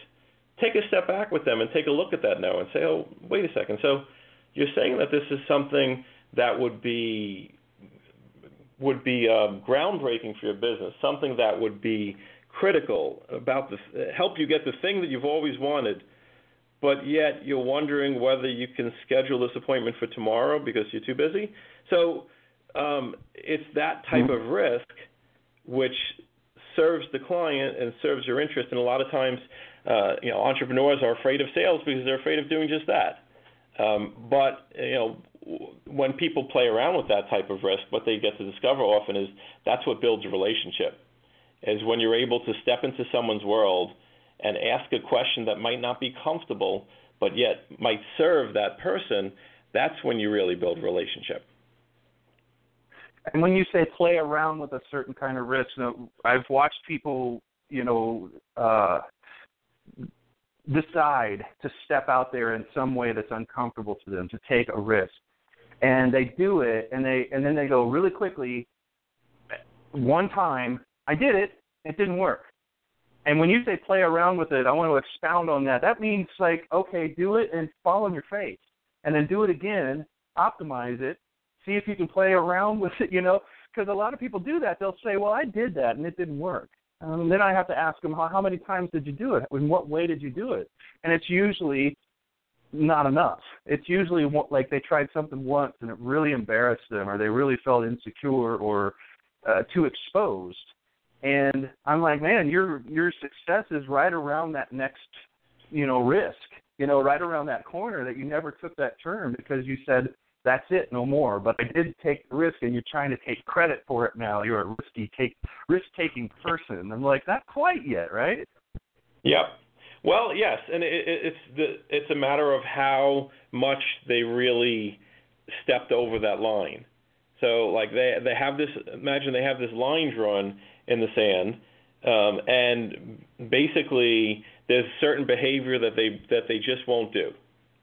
take a step back with them and take a look at that now and say, oh, wait a second. So you're saying that this is something that would be would be um, groundbreaking for your business, something that would be critical about the help you get the thing that you've always wanted, but yet you're wondering whether you can schedule this appointment for tomorrow because you're too busy. So um, it's that type mm-hmm. of risk which serves the client and serves your interest. And a lot of times, uh, you know, entrepreneurs are afraid of sales because they're afraid of doing just that. Um, but you know, when people play around with that type of risk, what they get to discover often is that's what builds a relationship. Is when you're able to step into someone's world and ask a question that might not be comfortable, but yet might serve that person. That's when you really build a relationship. And when you say play around with a certain kind of risk, I've watched people, you know, uh, decide to step out there in some way that's uncomfortable to them, to take a risk, and they do it, and they and then they go really quickly. One time, I did it. It didn't work. And when you say play around with it, I want to expound on that. That means like, okay, do it and fall on your face, and then do it again, optimize it, see if you can play around with it, you know, because a lot of people do that. They'll say, "Well, I did that and it didn't work." Um, then I have to ask them, how, "How many times did you do it? In what way did you do it?" And it's usually not enough. It's usually like they tried something once and it really embarrassed them, or they really felt insecure or uh, too exposed. And I'm like, man, your your success is right around that next, you know, risk. You know, right around that corner that you never took that turn because you said, that's it, no more. But I did take the risk, and you're trying to take credit for it now. You're a risky take risk taking person. I'm like, not quite yet, right? Yep. Well, yes, and it, it's the it's a matter of how much they really stepped over that line. So, like they they have this. Imagine they have this line drawn in the sand, um, and basically there's certain behavior that they that they just won't do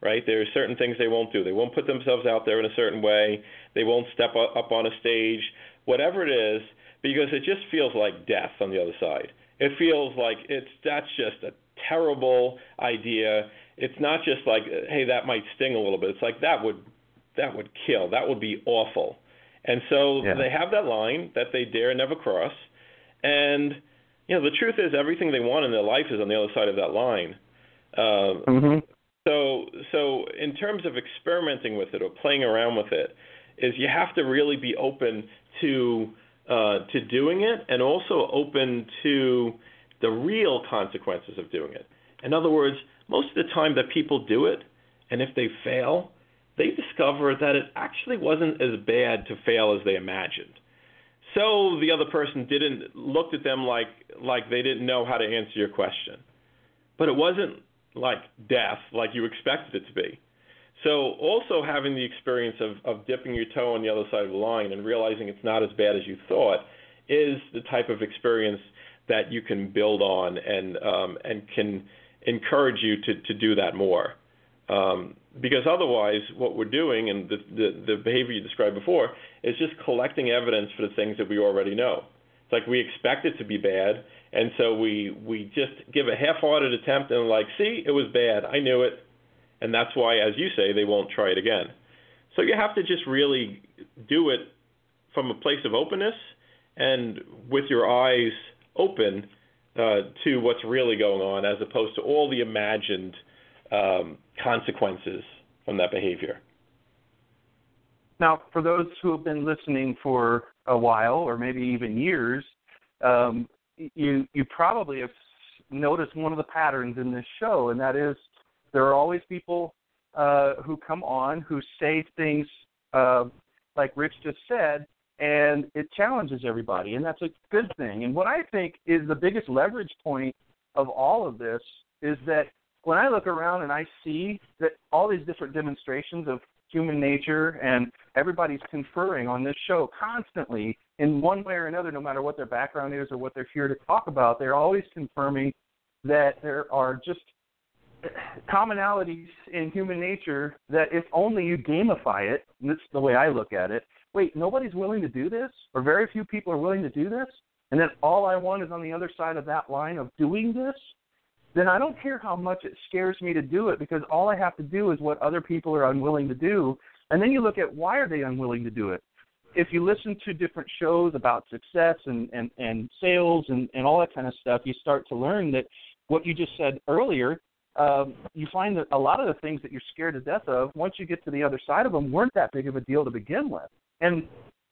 right? There are certain things they won't do. They won't put themselves out there in a certain way. They won't step up on a stage, whatever it is, because it just feels like death on the other side. It feels like it's that's just a terrible idea. It's not just like hey that might sting a little bit. It's like that would that would kill. That would be awful. And so yeah. they have that line that they dare never cross. And you know the truth is everything they want in their life is on the other side of that line. Uh, mm-hmm. So, so in terms of experimenting with it or playing around with it, is you have to really be open to uh, to doing it and also open to the real consequences of doing it. In other words, most of the time that people do it, and if they fail, they discover that it actually wasn't as bad to fail as they imagined. So the other person didn't looked at them like like they didn't know how to answer your question. But it wasn't like death, like you expected it to be. So also having the experience of, of dipping your toe on the other side of the line and realizing it's not as bad as you thought is the type of experience that you can build on and um, and can encourage you to, to do that more. Um, because otherwise, what we're doing and the, the, the behavior you described before is just collecting evidence for the things that we already know. It's like we expect it to be bad, and so we we just give a half-hearted attempt and like, see, it was bad. I knew it, and that's why, as you say, they won't try it again. So you have to just really do it from a place of openness and with your eyes open uh, to what's really going on, as opposed to all the imagined um, consequences from that behavior. Now, for those who have been listening for a while, or maybe even years, um, you you probably have noticed one of the patterns in this show, and that is there are always people uh, who come on who say things uh, like Rich just said, and it challenges everybody, and that's a good thing. And what I think is the biggest leverage point of all of this is that when I look around and I see that all these different demonstrations of human nature and everybody's conferring on this show constantly in one way or another, no matter what their background is or what they're here to talk about, they're always confirming that there are just commonalities in human nature that if only you gamify it, and that's the way I look at it, wait, nobody's willing to do this, or very few people are willing to do this, and then all I want is on the other side of that line of doing this, then I don't care how much it scares me to do it because all I have to do is what other people are unwilling to do. And then you look at why are they unwilling to do it? If you listen to different shows about success and, and, and sales and, and all that kind of stuff, you start to learn that what you just said earlier, um, you find that a lot of the things that you're scared to death of, once you get to the other side of them, weren't that big of a deal to begin with. And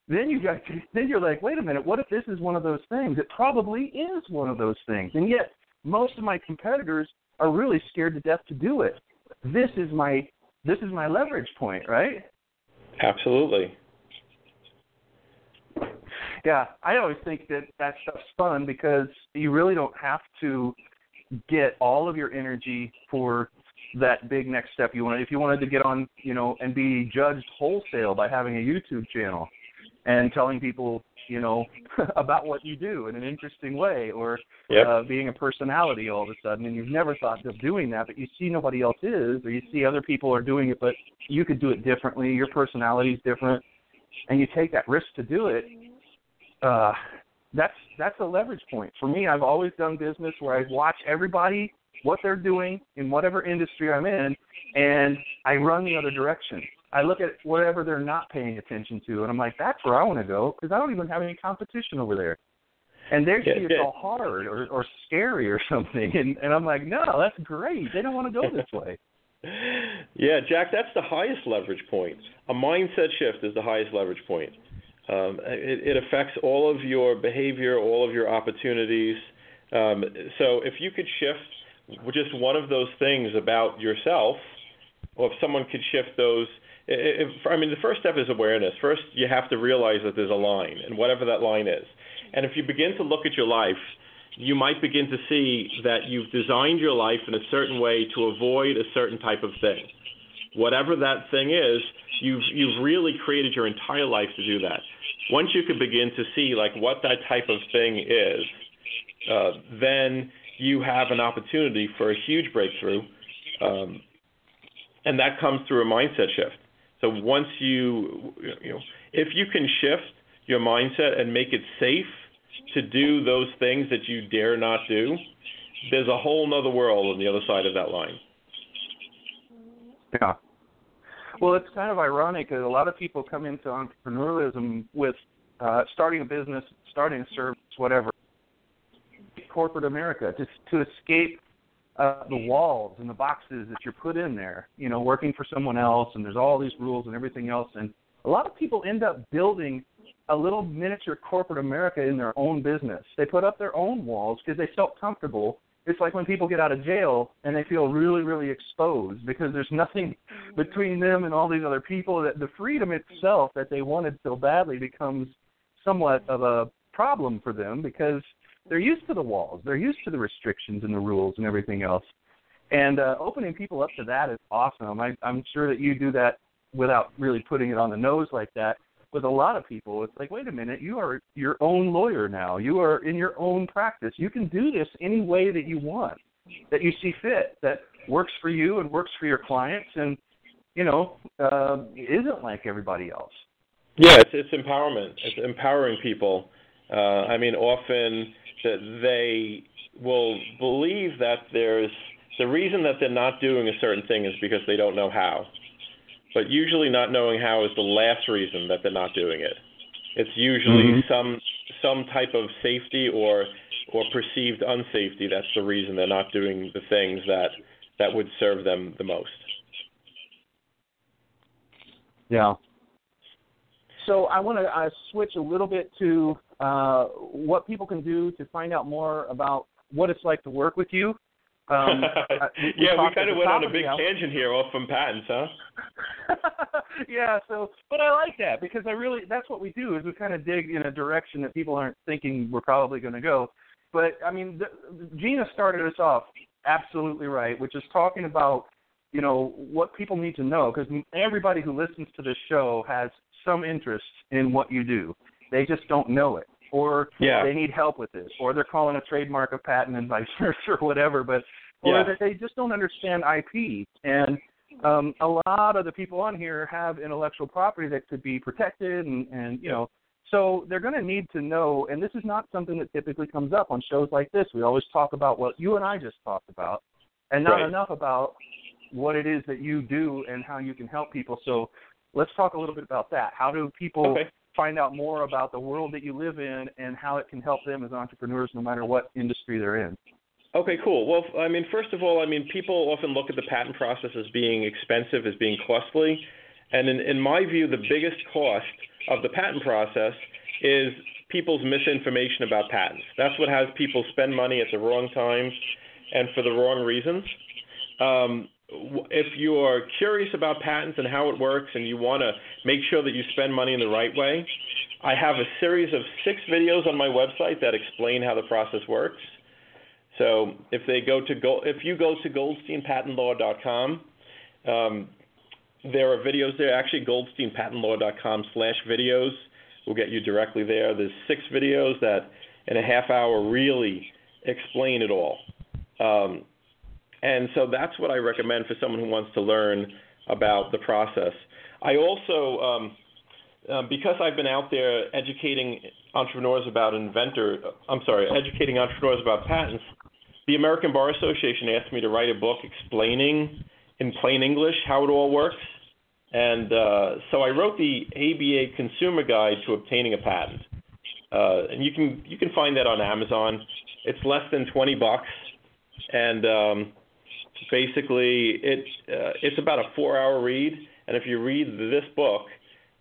then you got then you're like, wait a minute, what if this is one of those things? It probably is one of those things, and yet most of my competitors are really scared to death to do it. This is my this is my leverage point, right? Absolutely. Yeah, I always think that that stuff's fun because you really don't have to get all of your energy for that big next step you want. If you wanted to get on, you know, and be judged wholesale by having a YouTube channel and telling people, you know, about what you do in an interesting way, or yep. uh, being a personality all of a sudden, and you've never thought of doing that, but you see nobody else is, or you see other people are doing it, but you could do it differently. Your personality is different, and you take that risk to do it. Uh, that's that's a leverage point for me. I've always done business where I watch everybody what they're doing in whatever industry I'm in, and I run the other direction. I look at whatever they're not paying attention to, and I'm like, that's where I want to go because I don't even have any competition over there. And they see it's all hard or, or scary or something, and, and I'm like, no, that's great. They don't want to go this way. yeah, Jack, that's the highest leverage point. A mindset shift is the highest leverage point. Um, it, it affects all of your behavior, all of your opportunities. Um, so if you could shift just one of those things about yourself, or if someone could shift those if, I mean, the first step is awareness. First, you have to realize that there's a line, and whatever that line is. And if you begin to look at your life, you might begin to see that you've designed your life in a certain way to avoid a certain type of thing. Whatever that thing is, you've you've really created your entire life to do that. Once you can begin to see like what that type of thing is, uh, then you have an opportunity for a huge breakthrough, um, and that comes through a mindset shift. So once you, you know, if you can shift your mindset and make it safe to do those things that you dare not do, there's a whole nother world on the other side of that line. Yeah. Well, it's kind of ironic that a lot of people come into entrepreneurialism with uh, starting a business, starting a service, whatever, corporate America, just to escape uh, the walls and the boxes that you're put in there, you know, working for someone else, and there's all these rules and everything else. And a lot of people end up building a little miniature corporate America in their own business. They put up their own walls because they felt comfortable. It's like when people get out of jail and they feel really, really exposed because there's nothing between them and all these other people. That the freedom itself that they wanted so badly becomes somewhat of a problem for them because they're used to the walls, they're used to the restrictions and the rules and everything else. And uh, opening people up to that is awesome. I, I'm sure that you do that without really putting it on the nose like that. With a lot of people, it's like, wait a minute, you are your own lawyer now. You are in your own practice. You can do this any way that you want, that you see fit, that works for you and works for your clients, and you know, uh, isn't like everybody else. Yeah, it's, it's empowerment. It's empowering people. Uh, I mean, often that they will believe that there's the reason that they're not doing a certain thing is because they don't know how. But usually, not knowing how is the last reason that they're not doing it. It's usually mm-hmm. some some type of safety or or perceived unsafety. That's the reason they're not doing the things that that would serve them the most. Yeah. So I want to uh, switch a little bit to uh, what people can do to find out more about what it's like to work with you. Um, we, yeah, we kind of went on a big tangent here off from patents, huh? yeah. So, but I like that because I really that's what we do is we kind of dig in a direction that people aren't thinking we're probably going to go. But I mean, the, Gina started us off absolutely right, which is talking about you know what people need to know because everybody who listens to this show has some interest in what you do. They just don't know it or yeah. they need help with this, or they're calling a trademark a patent and vice versa, or whatever. But or yeah. that they just don't understand IP. And um, a lot of the people on here have intellectual property that could be protected, and and you know, so they're going to need to know. And this is not something that typically comes up on shows like this. We always talk about what you and I just talked about, and not right. enough about what it is that you do and how you can help people. So let's talk a little bit about that. How do people okay find out more about the world that you live in and how it can help them as entrepreneurs no matter what industry they're in. Okay, cool. Well, I mean, first of all, I mean, people often look at the patent process as being expensive, as being costly. And in, in my view, the biggest cost of the patent process is people's misinformation about patents. That's what has people spend money at the wrong times and for the wrong reasons. Um, if you are curious about patents and how it works and you want to make sure that you spend money in the right way, I have a series of six videos on my website that explain how the process works. So if they go to if you go to goldsteinpatentlaw.com, um, there are videos there. Actually, goldsteinpatentlaw.com/videos will get you directly there. There's six videos that in a half hour really explain it all. Um, and so that's what I recommend for someone who wants to learn about the process. I also, um, uh, because I've been out there educating entrepreneurs about inventor, I'm sorry, educating entrepreneurs about patents, the American Bar Association asked me to write a book explaining in plain English how it all works. And uh, so I wrote the ABA Consumer Guide to Obtaining a Patent. Uh, and you can you can find that on Amazon. It's less than 20 bucks, and um, basically uh, it's about a four hour read and if you read this book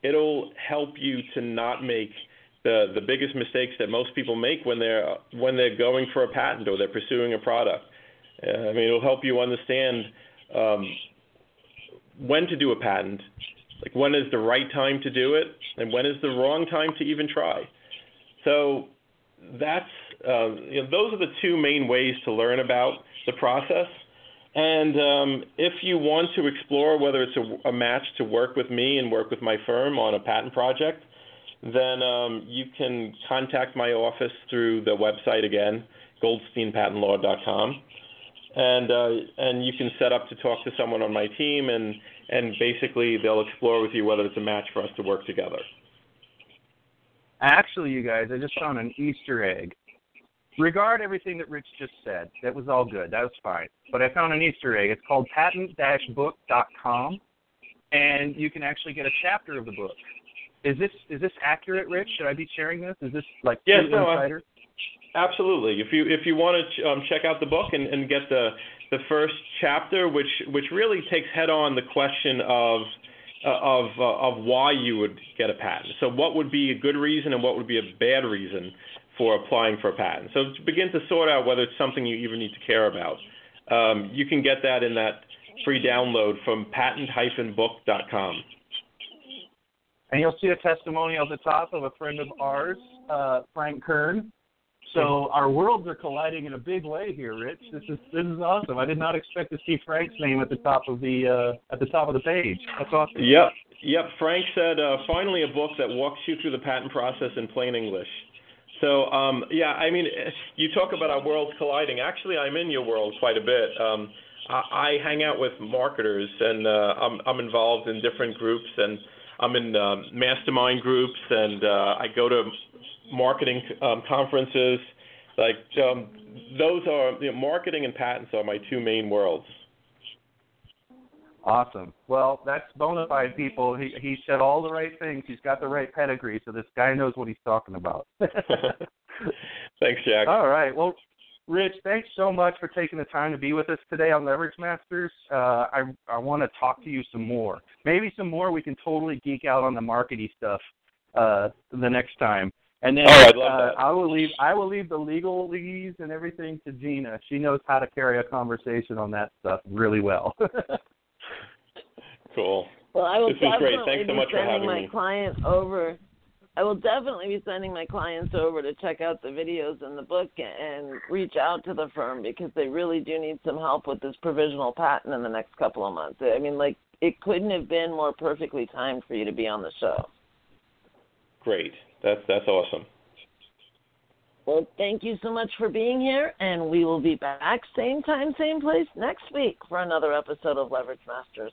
it'll help you to not make the the biggest mistakes that most people make when they're when they're going for a patent or they're pursuing a product. Uh, i mean it'll help you understand um, when to do a patent like when is the right time to do it and when is the wrong time to even try. So that's uh, you know, those are the two main ways to learn about the process and um, if you want to explore whether it's a, a, match to work with me and work with my firm on a patent project, then um, you can contact my office through the website again, goldsteinpatentlaw.com, and uh, and you can set up to talk to someone on my team, and and basically they'll explore with you whether it's a match for us to work together. Actually, you guys, I just found an Easter egg regard everything that Rich just said. That was all good. That was fine. But I found an Easter egg. It's called patent-book.com, and you can actually get a chapter of the book. Is this is this accurate, Rich? Should I be sharing this? Is this like yes, no, insider? Absolutely. If you if you want to um, check out the book and, and get the the first chapter, which which really takes head on the question of uh, of uh, of why you would get a patent. So what would be a good reason and what would be a bad reason for applying for a patent. So to begin to sort out whether it's something you even need to care about, um, you can get that in that free download from patent-book.com. And you'll see a testimonial at the top of a friend of ours, uh, Frank Kern. So our worlds are colliding in a big way here, Rich. This is this is awesome. I did not expect to see Frank's name at the top of the uh, at the top of the page. That's awesome. Yep, yep. Frank said, uh, finally a book that walks you through the patent process in plain English. So um, yeah, I mean, you talk about our worlds colliding. Actually, I'm in your world quite a bit. Um, I, I hang out with marketers, and uh, I'm, I'm involved in different groups, and I'm in um, mastermind groups, and uh, I go to marketing um, conferences. Like um, those are you know, marketing and patents are my two main worlds. Awesome. Well, that's bona fide people. He he said all the right things. He's got the right pedigree, so this guy knows what he's talking about. thanks, Jack. All right. Well, Rich, thanks so much for taking the time to be with us today on Leverage Masters. Uh, I I want to talk to you some more. Maybe some more. We can totally geek out on the markety stuff uh, the next time. And then oh, I, uh. I will leave I will leave the legalese and everything to Gina. She knows how to carry a conversation on that stuff really well. cool. Well, I will this definitely great. Thanks so be much for sending my me. client over. I will definitely be sending my clients over to check out the videos in the book and reach out to the firm because they really do need some help with this provisional patent in the next couple of months. I mean, like it couldn't have been more perfectly timed for you to be on the show. Great. That's that's awesome. Well, thank you so much for being here, and we will be back same time, same place next week for another episode of Leverage Masters.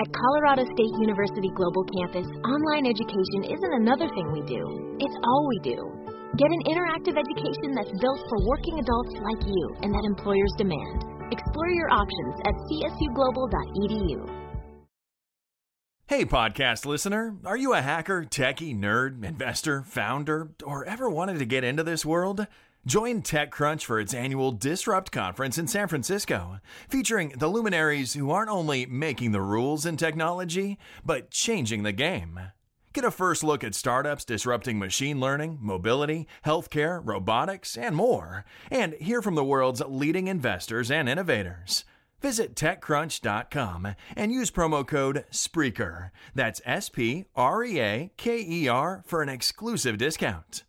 At Colorado State University Global Campus, online education isn't another thing we do, it's all we do. Get an interactive education that's built for working adults like you and that employers demand. Explore your options at csuglobal.edu. Hey, podcast listener. Are you a hacker, techie, nerd, investor, founder, or ever wanted to get into this world? Join TechCrunch for its annual Disrupt conference in San Francisco, featuring the luminaries who aren't only making the rules in technology, but changing the game. Get a first look at startups disrupting machine learning, mobility, healthcare, robotics, and more, and hear from the world's leading investors and innovators. Visit TechCrunch.com and use promo code SPREAKER. That's S P R E A K E R for an exclusive discount.